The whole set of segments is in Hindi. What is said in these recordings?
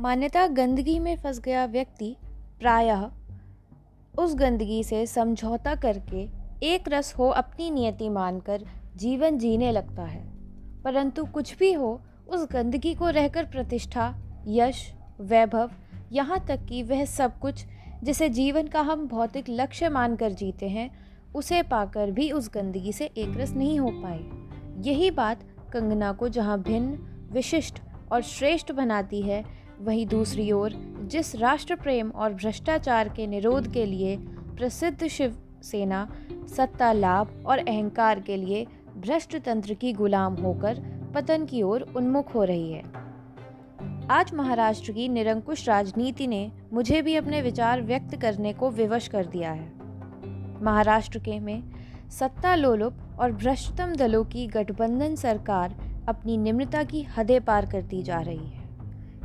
मान्यता गंदगी में फंस गया व्यक्ति प्रायः उस गंदगी से समझौता करके एक रस हो अपनी नियति मानकर जीवन जीने लगता है। परंतु कुछ भी हो, उस गंदगी को रहकर प्रतिष्ठा, यश, वैभव, यहाँ तक कि वह सब कुछ जिसे जीवन का हम भौतिक लक्ष्य मानकर जीते हैं, उसे पाकर भी उस गंदगी से एक रस नहीं हो पाए। यही बात कंगना को जहाँ भिन्न, विशिष्ट और श्रेष्ठ बनाती है वहीं दूसरी ओर, जिस राष्ट्र प्रेम और भ्रष्टाचार के निरोध के लिए प्रसिद्ध शिवसेना सत्ता लाभ और अहंकार के लिए भ्रष्ट तंत्र की गुलाम होकर पतन की ओर उन्मुख हो रही है। आज महाराष्ट्र की निरंकुश राजनीति ने मुझे भी अपने विचार व्यक्त करने को विवश कर दिया है। महाराष्ट्र के में सत्ता लोलुप और भ्रष्टतम दलों की गठबंधन सरकार अपनी निम्रता की हदें पार करती जा रही है।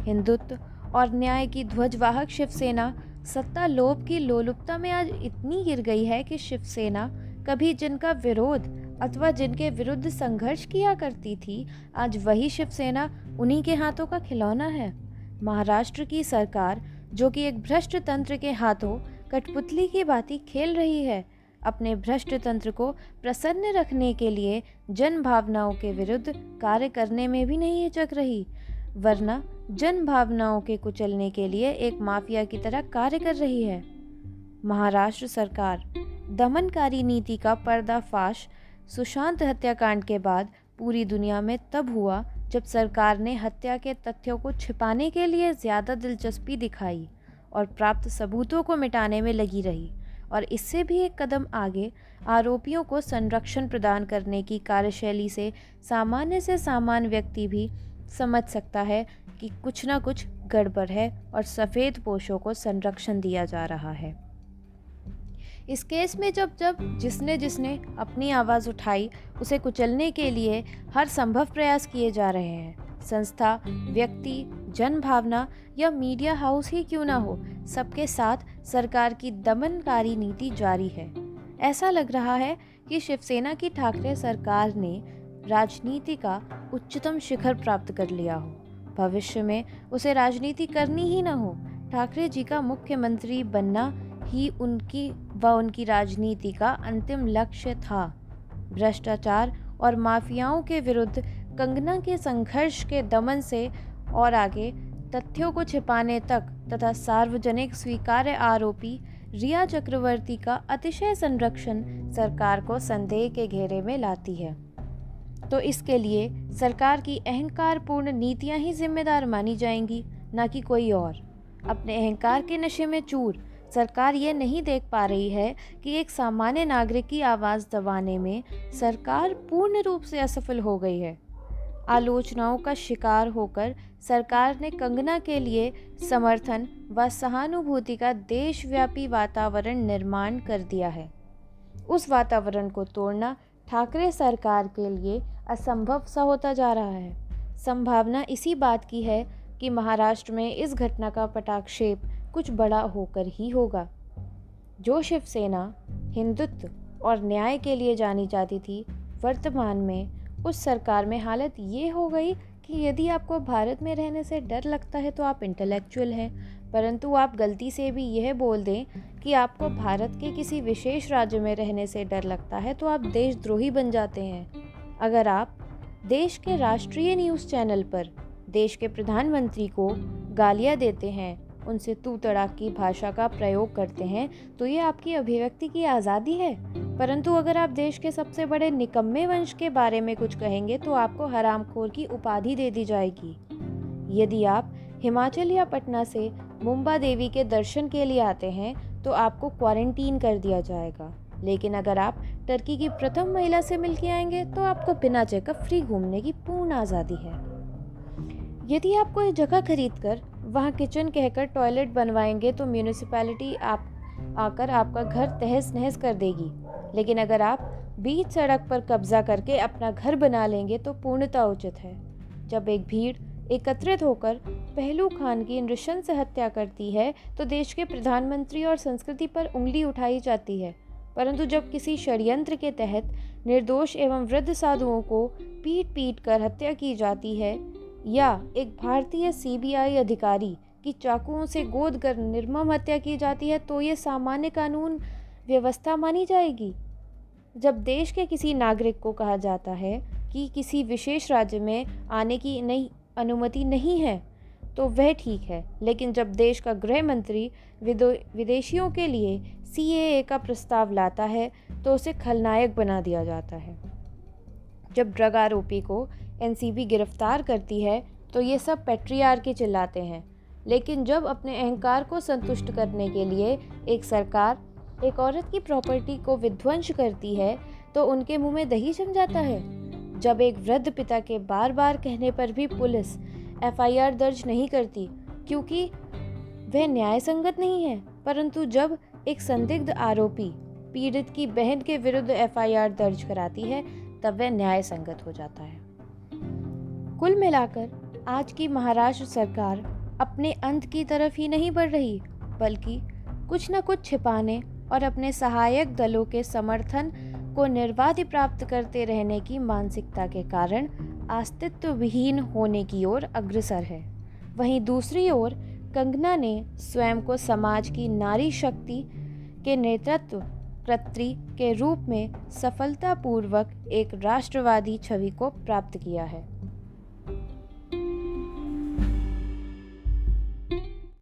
हिंदुत्व और न्याय की ध्वजवाहक शिवसेना, सत्ता लोभ की लोलुपता में आज इतनी गिर गई है कि शिवसेना कभी जिनका विरोध अथवा जिनके विरुद्ध संघर्ष किया करती थी, आज वही शिवसेना उन्हीं के हाथों का खिलौना है। महाराष्ट्र की सरकार, जो कि एक भ्रष्ट तंत्र के हाथों कठपुतली की बाती खेल रही है, अपने भ्रष्ट तंत्र को प्रसन्न रखने के लिए जन भावनाओं के विरुद्ध कार्य करने में भी नहीं हिचक रही। वरना जन भावनाओं के कुचलने के लिए एक माफिया की तरह कार्य कर रही है। महाराष्ट्र सरकार दमनकारी नीति का पर्दाफाश सुशांत हत्याकांड के बाद पूरी दुनिया में तब हुआ जब सरकार ने हत्या के तथ्यों को छिपाने के लिए ज़्यादा दिलचस्पी दिखाई और प्राप्त सबूतों को मिटाने में लगी रही और इससे भी एक कदम आगे आरोपियों को संरक्षण प्रदान करने की कार्यशैली से सामान्य से सामान्य व्यक्ति भी समझ सकता है कि कुछ ना कुछ गड़बड़ है और सफ़ेद पोशों को संरक्षण दिया जा रहा है। इस केस में जब जब जिसने जिसने अपनी आवाज़ उठाई, उसे कुचलने के लिए हर संभव प्रयास किए जा रहे हैं। संस्था, व्यक्ति जन भावना या मीडिया हाउस ही क्यों ना हो, सबके साथ सरकार की दमनकारी नीति जारी है। ऐसा लग रहा है कि शिवसेना की ठाकरे सरकार ने राजनीति का उच्चतम शिखर प्राप्त कर लिया हो। भविष्य में उसे राजनीति करनी ही न हो। ठाकरे जी का मुख्यमंत्री बनना ही उनकी व उनकी राजनीति का अंतिम लक्ष्य था। भ्रष्टाचार और माफियाओं के विरुद्ध कंगना के संघर्ष के दमन से और आगे तथ्यों को छिपाने तक तथा सार्वजनिक स्वीकार्य आरोपी रिया चक्रवर्ती का अतिशय संरक्षण सरकार को संदेह के घेरे में लाती है। तो इसके लिए सरकार की अहंकारपूर्ण नीतियाँ ही जिम्मेदार मानी जाएँगी, न कि कोई और। अपने अहंकार के नशे में चूर, सरकार ये नहीं देख पा रही है कि एक सामान्य नागरिक की आवाज़ दबाने में सरकार पूर्ण रूप से असफल हो गई है। आलोचनाओं का शिकार होकर सरकार ने कंगना के लिए समर्थन व सहानुभूति का देशव्यापी वातावरण निर्माण कर दिया है। उस वातावरण को तोड़ना ठाकरे सरकार के लिए असंभव सा होता जा रहा है। संभावना इसी बात की है कि महाराष्ट्र में इस घटना का पटाक्षेप कुछ बड़ा होकर ही होगा। जो शिवसेना, हिंदुत्व और न्याय के लिए जानी जाती थी, वर्तमान में उस सरकार में हालत ये हो गई कि यदि आपको भारत में रहने से डर लगता है तो आप इंटेलेक्चुअल हैं। परंतु आप गलती से भी यह बोल दें कि आपको भारत के किसी विशेष राज्य में रहने से डर लगता है तो आप देशद्रोही बन जाते हैं। अगर आप देश के राष्ट्रीय न्यूज़ चैनल पर देश के प्रधानमंत्री को गालियाँ देते हैं, उनसे तू तड़ाक की भाषा का प्रयोग करते हैं तो ये आपकी अभिव्यक्ति की आज़ादी है। परंतु अगर आप देश के सबसे बड़े निकम्मे वंश के बारे में कुछ कहेंगे तो आपको हरामखोर की उपाधि दे दी जाएगी। यदि आप हिमाचल या पटना से मुंबा देवी के दर्शन के लिए आते हैं तो आपको क्वारंटीन कर दिया जाएगा। लेकिन अगर आप टर्की की प्रथम महिला से मिल के आएँगे तो आपको बिना चेकअप फ्री घूमने की पूर्ण आज़ादी है। यदि आप कोई जगह खरीद कर वहाँ किचन कहकर टॉयलेट बनवाएँगे तो म्यूनिसिपैलिटी आप, आकर आपका घर तहस नहस कर देगी। लेकिन अगर आप बीच सड़क पर कब्जा करके अपना घर बना लेंगे तो पूर्णता उचित है। जब एक भीड़ एकत्रित होकर पहलू खान की नृशंस हत्या करती है तो देश के प्रधानमंत्री और संस्कृति पर उंगली उठाई जाती है। परंतु जब किसी षड्यंत्र के तहत निर्दोष एवं वृद्ध साधुओं को पीट पीट कर हत्या की जाती है, या एक भारतीय सीबीआई अधिकारी की चाकुओं से गोद कर निर्मम हत्या की जाती है तो ये सामान्य कानून व्यवस्था मानी जाएगी? जब देश के किसी नागरिक को कहा जाता है कि किसी विशेष राज्य में आने की नहीं अनुमति नहीं है तो वह ठीक है। लेकिन जब देश का गृह मंत्री विदेशियों के लिए सी का प्रस्ताव लाता है तो उसे खलनायक बना दिया जाता है। जब ड्रग आरोपी को एनसीबी गिरफ़्तार करती है तो ये सब पेट्रियार के चिल्लाते हैं। लेकिन जब अपने अहंकार को संतुष्ट करने के लिए एक सरकार, एक औरत की प्रॉपर्टी को विध्वंस करती है तो उनके मुँह में दही जम जाता है। जब एक वृद्ध पिता के बार बार कहने पर भी पुलिस एफआईआर दर्ज नहीं करती, क्योंकि वह न्याय संगत नहीं है, परंतु जब एक संदिग्ध आरोपी पीड़ित की बहन के विरुद्ध एफआईआर दर्ज कराती है, तब वह न्याय संगत हो जाता है। कुल मिलाकर, आज की महाराष्ट्र सरकार अपने अंत की तरफ़ ही नहीं बढ़ रही, बल्कि कुछ न कुछ छिपाने और अपने सहायक दलों के समर्थन को निर्वाधि प्राप्त करते रहने की मानसिकता के कारण अस्तित्व विहीन होने की ओर अग्रसर है। वहीं दूसरी ओर, कंगना ने स्वयं को समाज की नारी शक्ति के नेतृत्व कर्त्री के रूप में सफलतापूर्वक एक राष्ट्रवादी छवि को प्राप्त किया है।